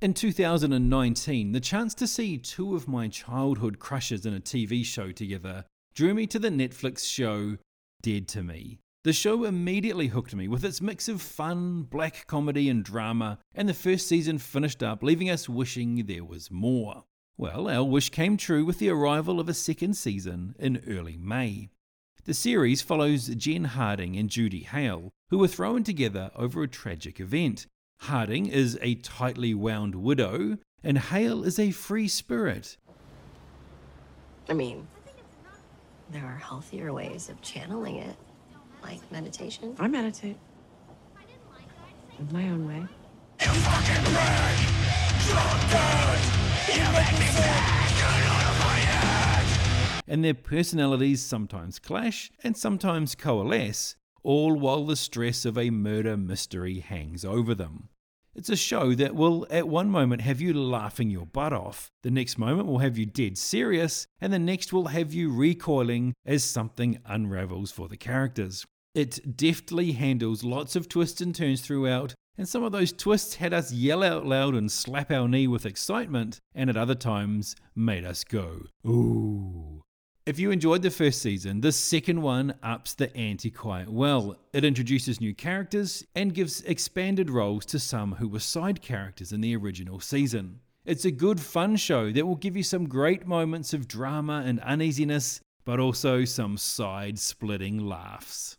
In 2019, the chance to see two of my childhood crushes in a TV show together drew me to the Netflix show Dead to Me. The show immediately hooked me with its mix of fun, black comedy, and drama, and the first season finished up leaving us wishing there was more. Well, our wish came true with the arrival of a second season in early May. The series follows Jen Harding and Judy Hale, who were thrown together over a tragic event. Harding is a tightly wound widow, and Hale is a free spirit. I mean, there are healthier ways of channeling it like meditation? I meditate. In my own way. And their personalities sometimes clash and sometimes coalesce, all while the stress of a murder mystery hangs over them. It's a show that will, at one moment, have you laughing your butt off, the next moment will have you dead serious, and the next will have you recoiling as something unravels for the characters. It deftly handles lots of twists and turns throughout, and some of those twists had us yell out loud and slap our knee with excitement, and at other times made us go, ooh. If you enjoyed the first season, the second one ups the ante quite well. It introduces new characters and gives expanded roles to some who were side characters in the original season. It's a good, fun show that will give you some great moments of drama and uneasiness, but also some side splitting laughs.